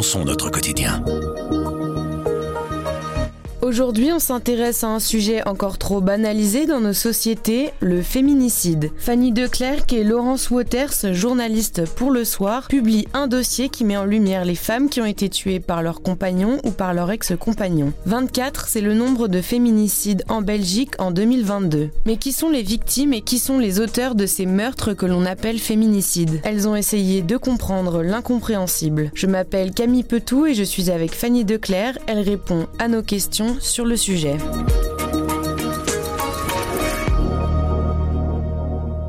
repensons notre quotidien. Aujourd'hui, on s'intéresse à un sujet encore trop banalisé dans nos sociétés, le féminicide. Fanny Declercq et Laurence Waters, journalistes pour Le Soir, publient un dossier qui met en lumière les femmes qui ont été tuées par leur compagnon ou par leur ex-compagnon. 24, c'est le nombre de féminicides en Belgique en 2022. Mais qui sont les victimes et qui sont les auteurs de ces meurtres que l'on appelle féminicides? Elles ont essayé de comprendre l'incompréhensible. Je m'appelle Camille Petou et je suis avec Fanny Declercq. Elle répond à nos questions sur le sujet.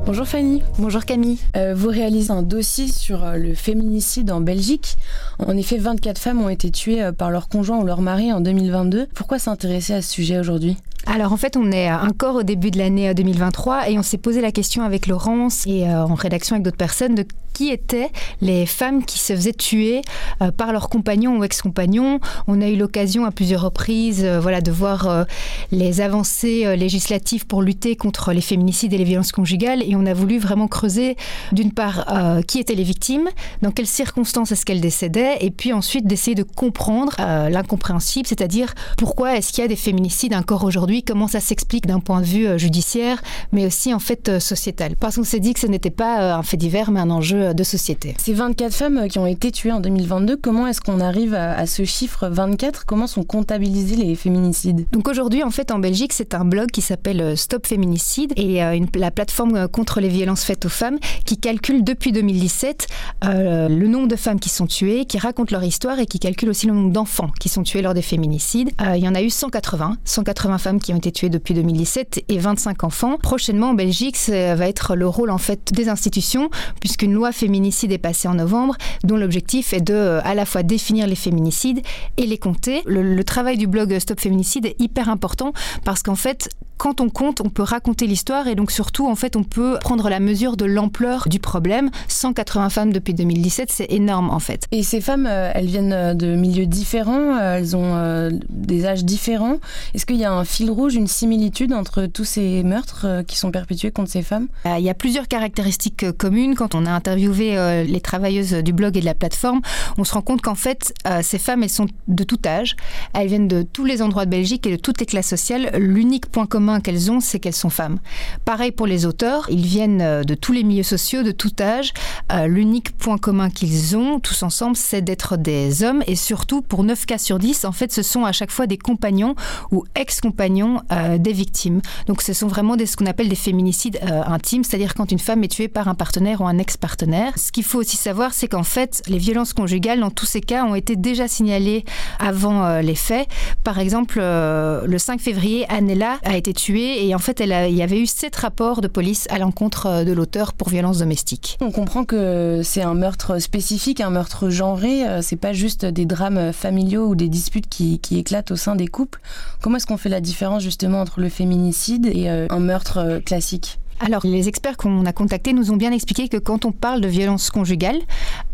Bonjour Fanny. Bonjour Camille. Euh, vous réalisez un dossier sur euh, le féminicide en Belgique. En effet, 24 femmes ont été tuées euh, par leur conjoint ou leur mari en 2022. Pourquoi s'intéresser à ce sujet aujourd'hui? Alors en fait, on est encore au début de l'année 2023 et on s'est posé la question avec Laurence et en rédaction avec d'autres personnes de qui étaient les femmes qui se faisaient tuer euh, par leurs compagnons ou ex-compagnons. On a eu l'occasion à plusieurs reprises euh, voilà, de voir euh, les avancées législatives pour lutter contre les féminicides et les violences conjugales et on a voulu vraiment creuser d'une part qui étaient les victimes, dans quelles circonstances est-ce qu'elles décédaient et puis ensuite d'essayer de comprendre l'incompréhensible, c'est-à-dire pourquoi est-ce qu'il y a des féminicides encore aujourd'hui, comment ça s'explique d'un point de vue judiciaire mais aussi en fait sociétal. Parce qu'on s'est dit que ce n'était pas un fait divers mais un enjeu de société. Ces 24 femmes qui ont été tuées en 2022, comment est-ce qu'on arrive à, ce chiffre 24 Comment sont comptabilisés les féminicides? Donc aujourd'hui, en fait, en Belgique, c'est un blog qui s'appelle euh, Stop Féminicide et euh, une, la plateforme euh, contre les violences faites aux femmes qui calcule depuis 2017 le nombre de femmes qui sont tuées, qui racontent leur histoire et qui calcule aussi le nombre d'enfants qui sont tués lors des féminicides. il y en a eu 180, 180 femmes qui ont été tuées depuis 2017 et 25 enfants. Prochainement en Belgique, ça va être le rôle en fait des institutions puisqu'une loi féminicide est passé en novembre, dont l'objectif est de euh, à la fois définir les féminicides et les compter. Le, le travail du blog Stop Féminicide est hyper important parce qu'en fait, quand on compte, on peut raconter l'histoire et donc surtout, en fait, on peut prendre la mesure de l'ampleur du problème. 180 femmes depuis 2017, c'est énorme en fait. Et ces femmes, euh, elles viennent euh, de milieux différents, euh, elles ont des âges différents. Est-ce qu'il y a un fil rouge, une similitude entre tous ces meurtres qui sont perpétués contre ces femmes? Il y a plusieurs caractéristiques communes. Quand on a interviewé les travailleuses du blog et de la plateforme, on se rend compte qu'en fait, ces femmes, elles sont de tout âge. Elles viennent de tous les endroits de Belgique et de toutes les classes sociales. L'unique point commun qu'elles ont, c'est qu'elles sont femmes. Pareil pour les auteurs, ils viennent euh, de tous les milieux sociaux, de tout âge. Euh, l'unique point commun qu'ils ont, tous ensemble, c'est d'être des hommes. Et surtout, pour 9 cas sur 10, en fait, ce sont à chaque fois des compagnons ou ex-compagnons euh, des victimes. Donc ce sont vraiment ce qu'on appelle des féminicides intimes, c'est-à-dire quand une femme est tuée par un partenaire ou un ex-partenaire. Ce qu'il faut aussi savoir, c'est qu'en fait, les violences conjugales, dans tous ces cas, ont été déjà signalées avant les faits. Par exemple, le 5 février, Anela a été tuée et en fait il y avait eu sept rapports de police à l'encontre euh, de l'auteur pour violence domestique. On comprend que c'est un meurtre spécifique, un meurtre genré, euh, c'est pas juste des drames familiaux ou des disputes qui, qui éclatent au sein des couples. Comment est-ce qu'on fait la différence justement entre le féminicide et euh, un meurtre classique? Alors, les experts qu'on a contactés nous ont bien expliqué que quand on parle de violence conjugale,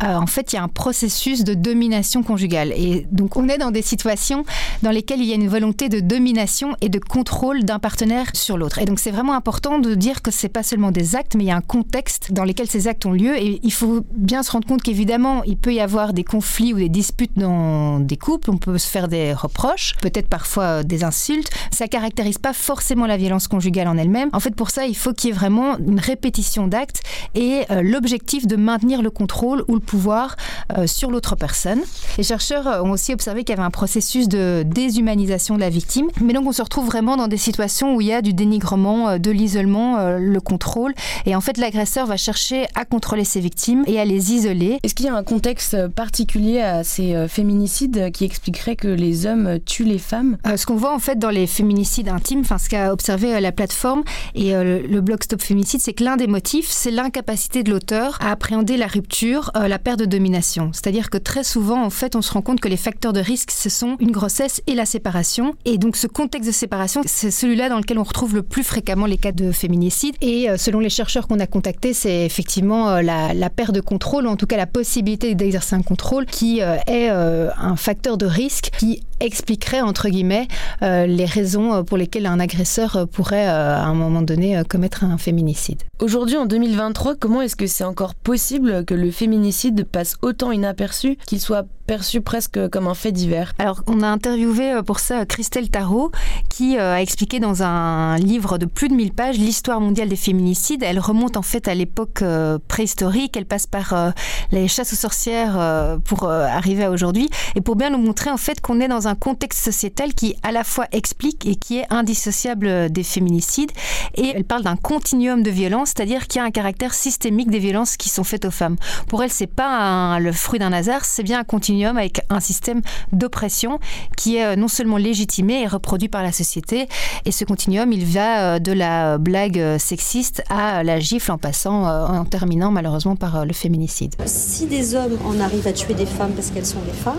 euh, en fait, il y a un processus de domination conjugale. Et donc, on est dans des situations dans lesquelles il y a une volonté de domination et de contrôle d'un partenaire sur l'autre. Et donc, c'est vraiment important de dire que c'est pas seulement des actes, mais il y a un contexte dans lequel ces actes ont lieu. Et il faut bien se rendre compte qu'évidemment, il peut y avoir des conflits ou des disputes dans des couples. On peut se faire des reproches, peut-être parfois des insultes. Ça caractérise pas forcément la violence conjugale en elle-même. En fait, pour ça, il faut qu'il y ait vraiment une répétition d'actes et euh, l'objectif de maintenir le contrôle ou le pouvoir euh, sur l'autre personne. Les chercheurs ont aussi observé qu'il y avait un processus de déshumanisation de la victime, mais donc on se retrouve vraiment dans des situations où il y a du dénigrement, euh, de l'isolement, le contrôle, et en fait l'agresseur va chercher à contrôler ses victimes et à les isoler. Est-ce qu'il y a un contexte particulier à ces féminicides qui expliquerait que les hommes tuent les femmes? Ce qu'on voit en fait dans les féminicides intimes, enfin ce qu'a observé la plateforme et le blog Stop Féminicide, c'est que l'un des motifs, c'est l'incapacité de l'auteur à appréhender la rupture, euh, la perte de domination. C'est-à-dire que très souvent, en fait, on se rend compte que les facteurs de risque, ce sont une grossesse et la séparation. Et donc, ce contexte de séparation, c'est celui-là dans lequel on retrouve le plus fréquemment les cas de féminicide. Et euh, selon les chercheurs qu'on a contactés, c'est effectivement euh, la, perte de contrôle, ou en tout cas la possibilité d'exercer un contrôle, qui est un facteur de risque qui expliquerait, entre guillemets, les raisons pour lesquelles un agresseur pourrait, à un moment donné, commettre un féminicide. Aujourd'hui, en 2023, comment est-ce que c'est encore possible que le féminicide passe autant inaperçu, qu'il soit perçu presque comme un fait divers. Alors, on a interviewé euh, pour ça Christelle Tarot, qui euh, a expliqué dans un livre de plus de 1000 pages l'histoire mondiale des féminicides. Elle remonte en fait à l'époque euh, préhistorique, elle passe par les chasses aux sorcières pour arriver à aujourd'hui, et pour bien nous montrer en fait qu'on est dans un contexte sociétal qui à la fois explique et qui est indissociable des féminicides. Et elle parle d'un continuum de violence, c'est-à-dire qu'il y a un caractère systémique des violences qui sont faites aux femmes. Pour elle, c'est pas le fruit d'un hasard, c'est bien un continuum avec un système d'oppression qui est euh, non seulement légitimé et reproduit par la société. Et ce continuum, il va euh, de la blague euh, sexiste à la gifle en passant, en terminant malheureusement par le féminicide. Si des hommes en arrivent à tuer des femmes parce qu'elles sont des femmes,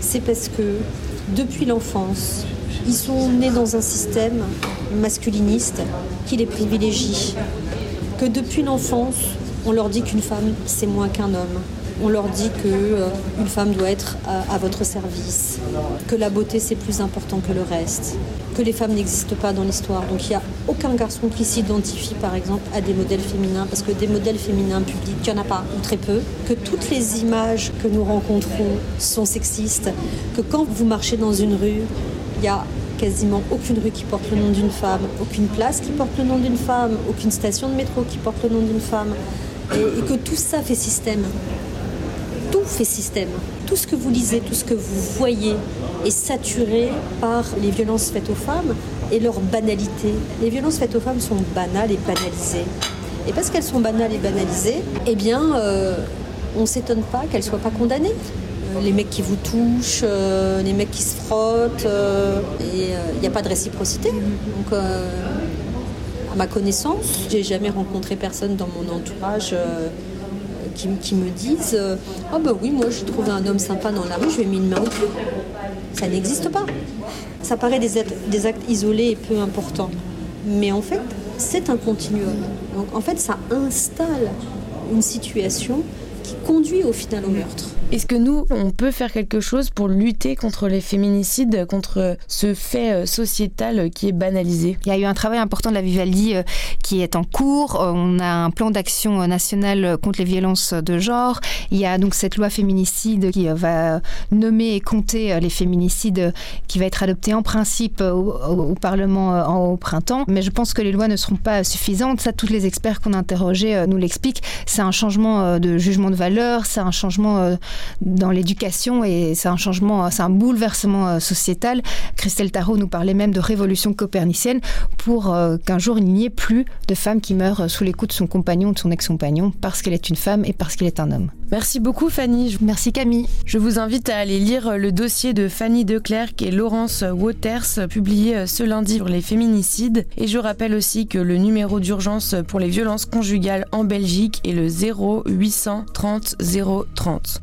c'est parce que depuis l'enfance, ils sont nés dans un système masculiniste qui les privilégie. Que depuis l'enfance, on leur dit qu'une femme, c'est moins qu'un homme on leur dit qu'une euh, femme doit être à, votre service, que la beauté c'est plus important que le reste, que les femmes n'existent pas dans l'histoire. Donc il n'y a aucun garçon qui s'identifie par exemple à des modèles féminins, parce que des modèles féminins publics, il n'y en a pas, ou très peu, que toutes les images que nous rencontrons sont sexistes, que quand vous marchez dans une rue, il y a quasiment aucune rue qui porte le nom d'une femme, aucune place qui porte le nom d'une femme, aucune station de métro qui porte le nom d'une femme, et que tout ça fait système tout système. Tout ce que vous lisez, tout ce que vous voyez est saturé par les violences faites aux femmes et leur banalité. Les violences faites aux femmes sont banales et banalisées. Et parce qu'elles sont banales et banalisées, eh bien, euh, on ne s'étonne pas qu'elles ne soient pas condamnées. Euh, les mecs qui vous touchent, euh, les mecs qui se frottent, il n'y a pas de réciprocité. À ma connaissance, j'ai jamais rencontré personne dans mon entourage qui, me disent Ah, bah oui, moi j'ai trouvé un homme sympa dans la rue, je lui ai mis une main au cul. Ça n'existe pas. Ça paraît des actes isolés et peu importants. Mais en fait, c'est un continuum. Donc en fait, ça installe une situation qui conduit au final au meurtre. Est-ce que nous, on peut faire quelque chose pour lutter contre les féminicides, contre ce fait euh, sociétal qui est banalisé? Il y a eu un travail important de la Vivaldi euh, qui est en cours. Euh, on a un plan d'action national contre les violences de genre. Il y a donc cette loi féminicide qui va nommer et compter les féminicides qui va être adoptée en principe au, Parlement au printemps. Mais je pense que les lois ne seront pas suffisantes. Ça, tous les experts qu'on a interrogés nous l'expliquent. C'est un changement de jugement de valeur, c'est un changement dans l'éducation et c'est un changement, c'est un bouleversement euh, sociétal. Christelle Tarot nous parlait même de révolution copernicienne pour euh, qu'un jour il n'y ait plus de femme qui meurt sous les coups de son compagnon ou de son ex-compagnon parce qu'elle est une femme et parce qu'il est un homme. Merci beaucoup Fanny. Merci Camille. Je vous invite à aller lire le dossier de Fanny Declercq et Laurence Waters publié ce lundi sur les féminicides. Et je rappelle aussi que le numéro d'urgence pour les violences conjugales en Belgique est le 0830 030.